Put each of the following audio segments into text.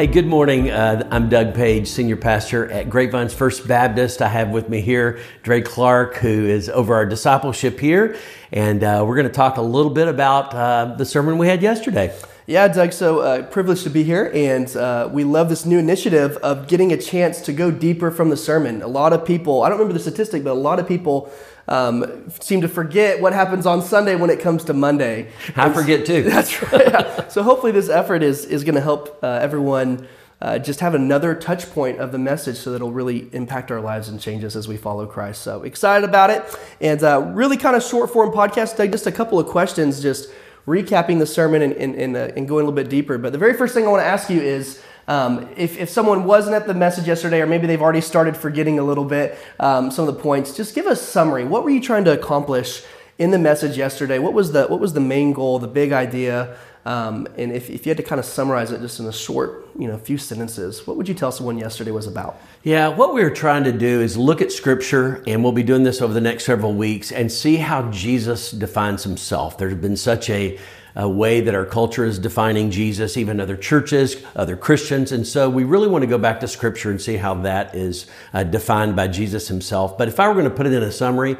Hey, good morning. Uh, I'm Doug Page, Senior Pastor at Grapevine's First Baptist. I have with me here Dre Clark, who is over our discipleship here. And uh, we're going to talk a little bit about uh, the sermon we had yesterday. Yeah, Doug, so uh, privileged to be here. And uh, we love this new initiative of getting a chance to go deeper from the sermon. A lot of people, I don't remember the statistic, but a lot of people um, seem to forget what happens on Sunday when it comes to Monday. I forget too. That's right. Yeah. So hopefully this effort is, is going to help uh, everyone uh, just have another touch point of the message so that it'll really impact our lives and change us as we follow Christ. So excited about it. And uh, really kind of short form podcast Doug, just a couple of questions, just recapping the sermon and, and, and, uh, and going a little bit deeper. But the very first thing I want to ask you is, um, if, if someone wasn't at the message yesterday, or maybe they've already started forgetting a little bit um, some of the points, just give a summary. What were you trying to accomplish in the message yesterday? What was the what was the main goal, the big idea? Um, and if, if you had to kind of summarize it just in a short, you know, few sentences, what would you tell someone yesterday was about? Yeah, what we were trying to do is look at Scripture, and we'll be doing this over the next several weeks, and see how Jesus defines himself. There's been such a a way that our culture is defining Jesus, even other churches, other Christians. And so we really want to go back to Scripture and see how that is uh, defined by Jesus himself. But if I were going to put it in a summary,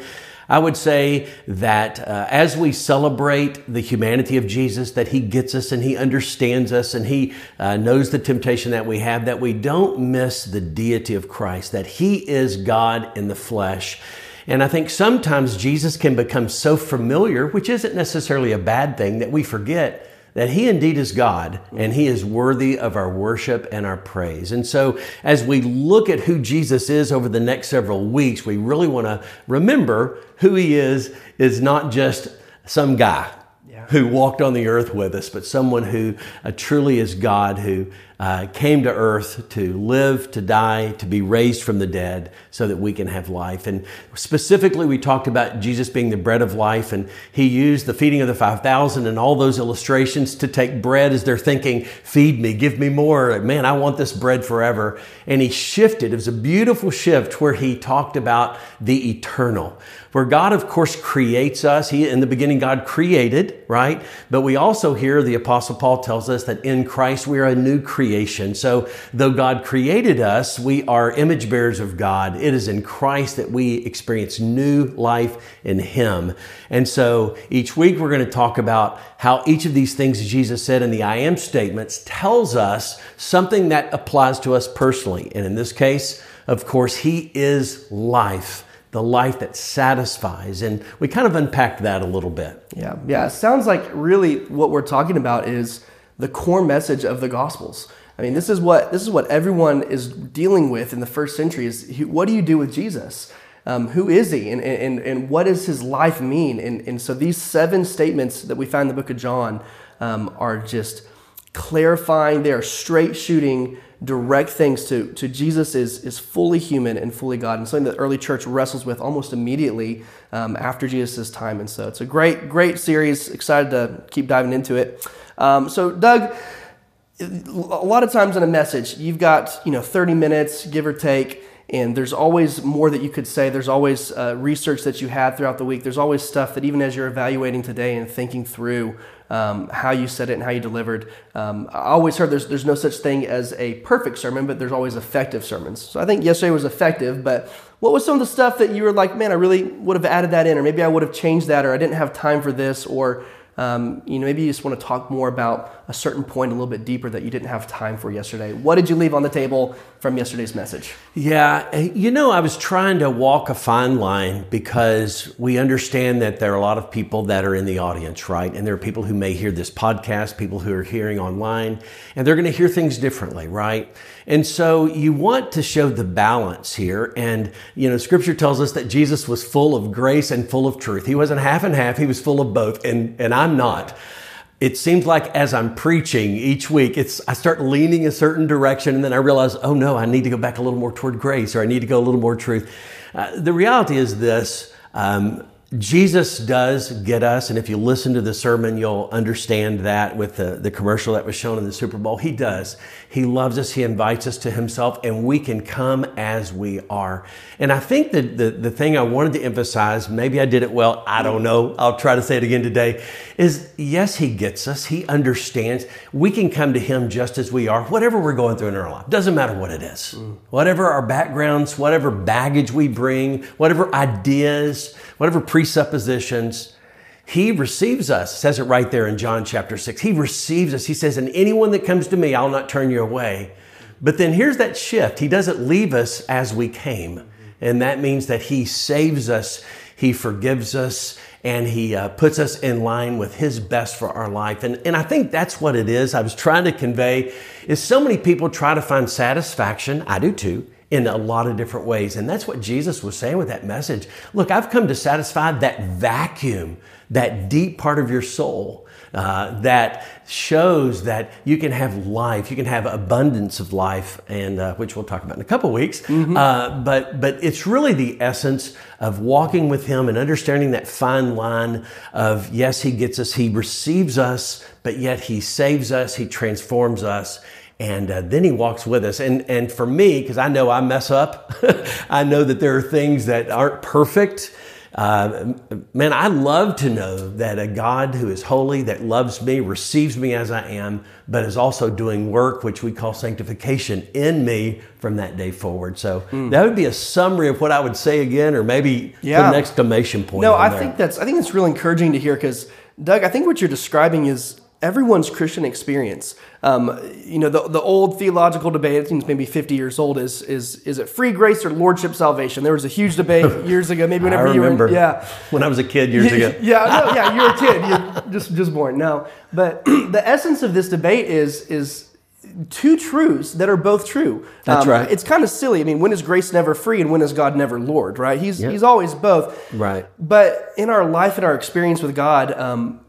I would say that uh, as we celebrate the humanity of Jesus, that He gets us and He understands us and He uh, knows the temptation that we have, that we don't miss the deity of Christ, that He is God in the flesh. And I think sometimes Jesus can become so familiar, which isn't necessarily a bad thing, that we forget that he indeed is God and he is worthy of our worship and our praise. And so as we look at who Jesus is over the next several weeks, we really want to remember who he is is not just some guy who walked on the earth with us, but someone who uh, truly is God, who uh, came to earth to live, to die, to be raised from the dead so that we can have life. And specifically, we talked about Jesus being the bread of life, and he used the feeding of the 5,000 and all those illustrations to take bread as they're thinking, Feed me, give me more. Man, I want this bread forever. And he shifted. It was a beautiful shift where he talked about the eternal, where God, of course, creates us. He, in the beginning, God created, right? But we also hear the Apostle Paul tells us that in Christ we are a new creation creation. So, though God created us, we are image bearers of God. It is in Christ that we experience new life in Him. And so, each week we're going to talk about how each of these things Jesus said in the I am statements tells us something that applies to us personally. And in this case, of course, He is life the life that satisfies. And we kind of unpacked that a little bit. Yeah, yeah. It sounds like really what we're talking about is the core message of the Gospels. I mean, this is what this is what everyone is dealing with in the first century. Is what do you do with Jesus? Um, who is he, and, and, and what does his life mean? And, and so these seven statements that we find in the book of John um, are just clarifying. They are straight shooting, direct things to, to Jesus is, is fully human and fully God, and something that the early church wrestles with almost immediately um, after Jesus' time. And so it's a great, great series. Excited to keep diving into it. Um, so, Doug, a lot of times in a message, you've got you know 30 minutes, give or take, and there's always more that you could say. There's always uh, research that you had throughout the week. There's always stuff that even as you're evaluating today and thinking through um, how you said it and how you delivered. Um, I always heard there's there's no such thing as a perfect sermon, but there's always effective sermons. So I think yesterday was effective, but what was some of the stuff that you were like, man, I really would have added that in, or maybe I would have changed that, or I didn't have time for this, or um, you know, maybe you just want to talk more about a certain point a little bit deeper that you didn't have time for yesterday. What did you leave on the table from yesterday's message? Yeah, eh, you know, I was trying to walk a fine line because we understand that there are a lot of people that are in the audience, right? And there are people who may hear this podcast, people who are hearing online, and they're going to hear things differently, right? And so you want to show the balance here. And, you know, scripture tells us that Jesus was full of grace and full of truth. He wasn't half and half, he was full of both. And, and I'm not. It seems like as I'm preaching each week, it's, I start leaning a certain direction and then I realize, oh no, I need to go back a little more toward grace or I need to go a little more truth. Uh, the reality is this. Um, Jesus does get us, and if you listen to the sermon, you'll understand that with the, the commercial that was shown in the Super Bowl. He does. He loves us, He invites us to Himself, and we can come as we are. And I think that the, the thing I wanted to emphasize, maybe I did it well, I don't know, I'll try to say it again today, is yes, He gets us, He understands. We can come to Him just as we are, whatever we're going through in our life. Doesn't matter what it is. Mm. Whatever our backgrounds, whatever baggage we bring, whatever ideas, whatever presuppositions, he receives us. says it right there in John chapter 6. He receives us. He says, And anyone that comes to me, I'll not turn you away. But then here's that shift. He doesn't leave us as we came. And that means that He saves us, He forgives us, and He uh, puts us in line with His best for our life. And, and I think that's what it is. I was trying to convey is so many people try to find satisfaction. I do too in a lot of different ways. And that's what Jesus was saying with that message. Look, I've come to satisfy that vacuum, that deep part of your soul. Uh, that shows that you can have life, you can have abundance of life, and uh, which we'll talk about in a couple weeks. Mm-hmm. Uh, but but it's really the essence of walking with Him and understanding that fine line of yes, He gets us, He receives us, but yet He saves us, He transforms us, and uh, then he walks with us. And, and for me, because I know I mess up, I know that there are things that aren't perfect. Uh, man, I love to know that a God who is holy, that loves me, receives me as I am, but is also doing work, which we call sanctification, in me from that day forward. So mm. that would be a summary of what I would say again, or maybe yeah. an exclamation point. No, I there. think that's I think it's really encouraging to hear because Doug, I think what you're describing is everyone's Christian experience. Um, you know, the, the old theological debate, it seems maybe 50 years old, is, is, is it free grace or lordship salvation? There was a huge debate years ago, maybe whenever you were, yeah. When I was a kid years ago. yeah, no, yeah, you were a kid, you're just, just born. No, but the essence of this debate is, is two truths that are both true. That's um, right. It's kind of silly. I mean, when is grace never free and when is God never Lord, right? He's, yep. he's always both. Right. But in our life and our experience with God, um,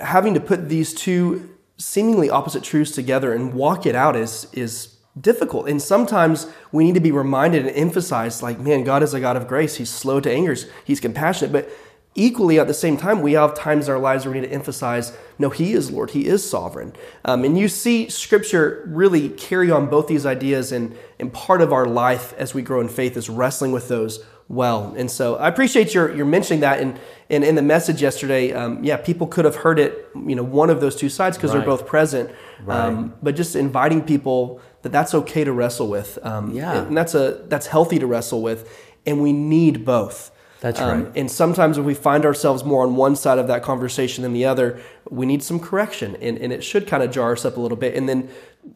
having to put these two seemingly opposite truths together and walk it out is is difficult. And sometimes we need to be reminded and emphasized like, man, God is a God of grace. He's slow to anger. He's compassionate. But equally at the same time, we have times in our lives where we need to emphasize, no, He is Lord. He is sovereign. Um, and you see Scripture really carry on both these ideas. And, and part of our life as we grow in faith is wrestling with those well. And so I appreciate your, your mentioning that. And, and in the message yesterday, um, yeah, people could have heard it, you know, one of those two sides because right. they're both present. Right. Um, but just inviting people that that's okay to wrestle with. Um, yeah. And that's, a, that's healthy to wrestle with. And we need both. That's um, right. And sometimes if we find ourselves more on one side of that conversation than the other, we need some correction. And, and it should kind of jar us up a little bit. And then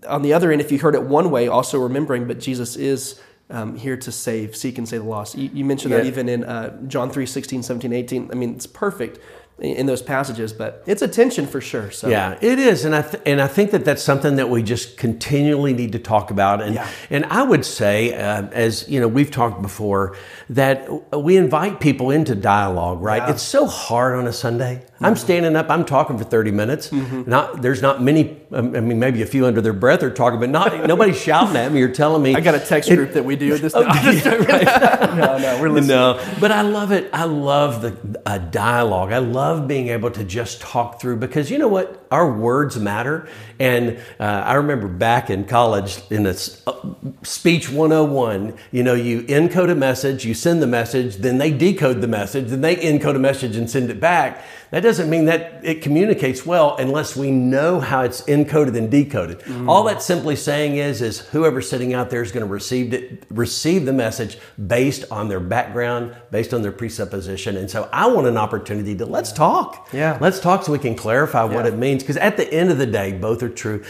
on the other end, if you heard it one way, also remembering, but Jesus is um, here to save, seek and save the lost. You, you mentioned yeah. that even in uh, John 3, 16, 17, 18. I mean, it's perfect in those passages, but it's a tension for sure. So yeah, it is, and I th- and I think that that's something that we just continually need to talk about. And yeah. and I would say, uh, as you know, we've talked before that we invite people into dialogue. Right? Yeah. It's so hard on a Sunday. I'm standing up, I'm talking for 30 minutes. Mm-hmm. Not there's not many. Um, I mean, maybe a few under their breath are talking, but not nobody's shouting at me or telling me. I got a text it, group that we do this. Oh, yeah, right. no, no, we're listening. No, but I love it. I love the uh, dialogue. I love being able to just talk through because you know what, our words matter. And uh, I remember back in college in a uh, speech 101, you know, you encode a message, you send the message, then they decode the message, then they encode a message and send it back. That doesn't mean that it communicates well unless we know how it's encoded and decoded. Mm. All that's simply saying is, is whoever's sitting out there is going to receive it, receive the message based on their background, based on their presupposition. And so I want an opportunity to let's talk. Yeah. Let's talk so we can clarify yeah. what it means. Because at the end of the day, both are true.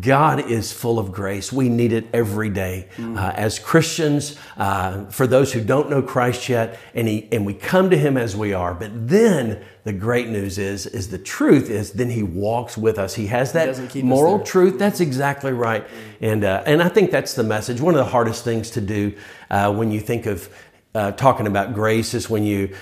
God is full of grace. We need it every day. Mm. Uh, as Christians, uh, for those who don't know Christ yet, and, he, and we come to Him as we are. But then the great news is, is the truth is then He walks with us. He has that he moral truth. That's exactly right. Mm. And, uh, and I think that's the message. One of the hardest things to do uh, when you think of uh, talking about grace is when you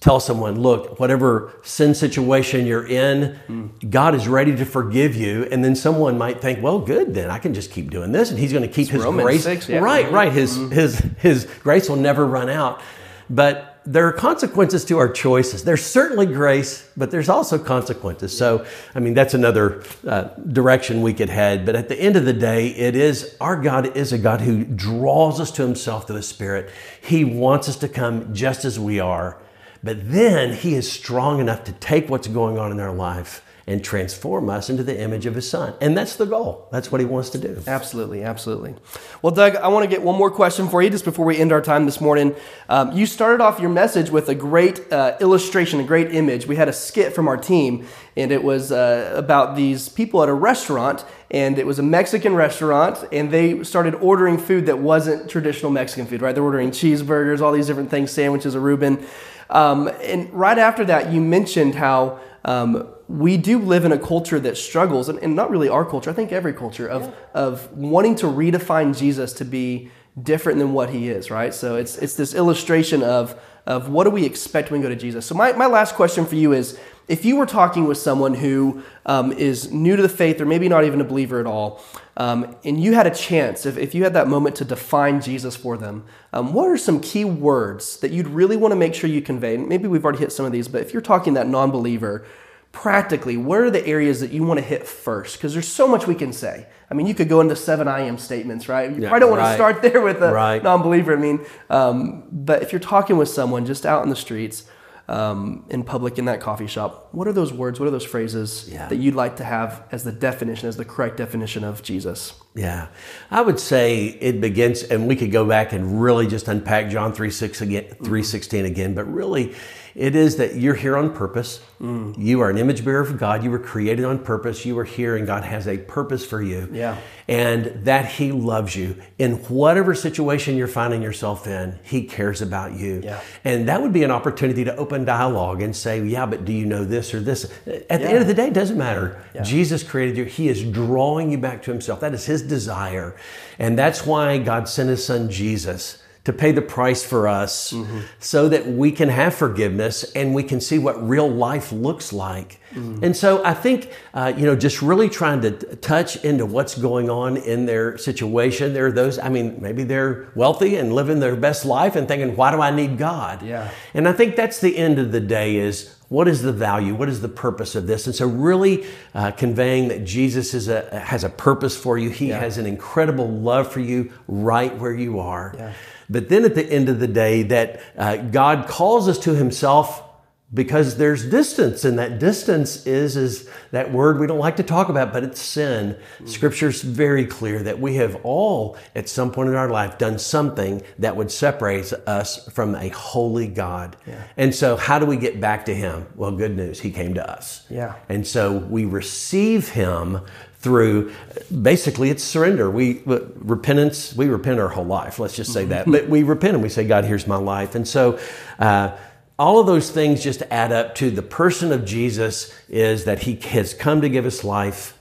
tell someone, look, whatever sin situation you're in, mm. God is ready to forgive you. And then someone might think, well, good, then I can just keep doing this, and He's going to keep it's His Romans grace. 6, yeah. Right, right. His mm. His His grace will never run out. But there are consequences to our choices. There's certainly grace, but there's also consequences. So, I mean, that's another uh, direction we could head. But at the end of the day, it is our God is a God who draws us to Himself through the Spirit. He wants us to come just as we are, but then He is strong enough to take what's going on in our life and transform us into the image of his son. And that's the goal. That's what he wants to do. Absolutely, absolutely. Well, Doug, I want to get one more question for you just before we end our time this morning. Um, you started off your message with a great uh, illustration, a great image. We had a skit from our team, and it was uh, about these people at a restaurant, and it was a Mexican restaurant, and they started ordering food that wasn't traditional Mexican food, right? They're ordering cheeseburgers, all these different things, sandwiches, a Reuben. Um, and right after that, you mentioned how um, we do live in a culture that struggles, and, and, not really our culture, I think every culture, of, yeah. of wanting to redefine Jesus to be different than what he is, right? So it's, it's this illustration of, of what do we expect when we go to Jesus. So, my, my last question for you is if you were talking with someone who um, is new to the faith or maybe not even a believer at all, um, and you had a chance, if, if you had that moment to define Jesus for them, um, what are some key words that you'd really want to make sure you convey? Maybe we've already hit some of these, but if you're talking that non believer, practically, what are the areas that you want to hit first? Because there's so much we can say. I mean, you could go into seven I am statements, right? You yeah, probably don't want to start there with a right. non believer. I mean, um, but if you're talking with someone just out in the streets, um, in public in that coffee shop, what are those words, what are those phrases yeah. that you'd like to have as the definition, as the correct definition of Jesus? Yeah, I would say it begins, and we could go back and really just unpack John 3, 6 again, 3 16 again, but really it is that you're here on purpose. Mm. You are an image bearer of God. You were created on purpose. You are here, and God has a purpose for you. Yeah. And that He loves you. In whatever situation you're finding yourself in, He cares about you. Yeah. And that would be an opportunity to open dialogue and say, Yeah, but do you know this or this? At yeah. the end of the day, it doesn't matter. Yeah. Jesus created you. He is drawing you back to Himself. That is His desire. And that's why God sent His Son Jesus to pay the price for us mm-hmm. so that we can have forgiveness and we can see what real life looks like. Mm-hmm. And so I think, uh, you know, just really trying to touch into what's going on in their situation. There are those, I mean, maybe they're wealthy and living their best life and thinking, why do I need God? Yeah. And I think that's the end of the day is what is the value? What is the purpose of this? And so, really uh, conveying that Jesus is a, has a purpose for you. He yeah. has an incredible love for you right where you are. Yeah. But then at the end of the day, that uh, God calls us to Himself because there's distance, and that distance is is that word we don't like to talk about, but it's sin. Mm. Scripture's very clear that we have all, at some point in our life, done something that would separate us from a holy God. Yeah. And so, how do we get back to Him? Well, good news, He came to us. Yeah. And so we receive Him through basically it's surrender. We repentance. We repent our whole life. Let's just say that. But we repent and we say, God, here's my life. And so. Uh, all of those things just add up to the person of Jesus is that he has come to give us life.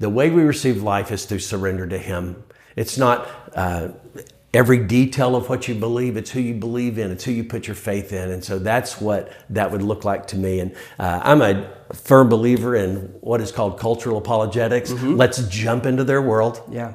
The way we receive life is through surrender to him. It's not uh, every detail of what you believe. It's who you believe in. It's who you put your faith in. And so that's what that would look like to me. And uh, I'm a firm believer in what is called cultural apologetics. Mm-hmm. Let's jump into their world. Yeah.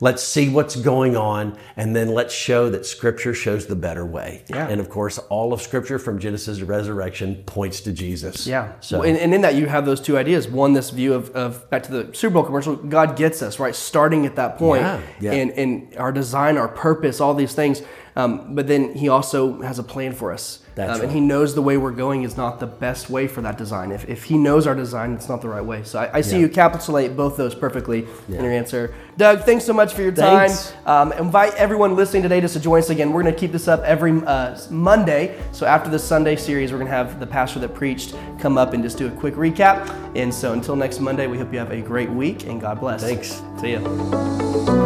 Let's see what's going on, and then let's show that Scripture shows the better way. Yeah. And of course, all of Scripture from Genesis to Revelation points to Jesus. Yeah. So, and, and in that, you have those two ideas. One, this view of, of back to the Super Bowl commercial, God gets us, right? Starting at that point, yeah. Yeah. And, and our design, our purpose, all these things. Um, but then He also has a plan for us. Um, right. And he knows the way we're going is not the best way for that design. If, if he knows our design, it's not the right way. So I, I see yeah. you encapsulate both those perfectly yeah. in your answer. Doug, thanks so much for your time. Um, invite everyone listening today just to join us again. We're going to keep this up every uh, Monday. So after the Sunday series, we're going to have the pastor that preached come up and just do a quick recap. And so until next Monday, we hope you have a great week and God bless. Thanks. See you.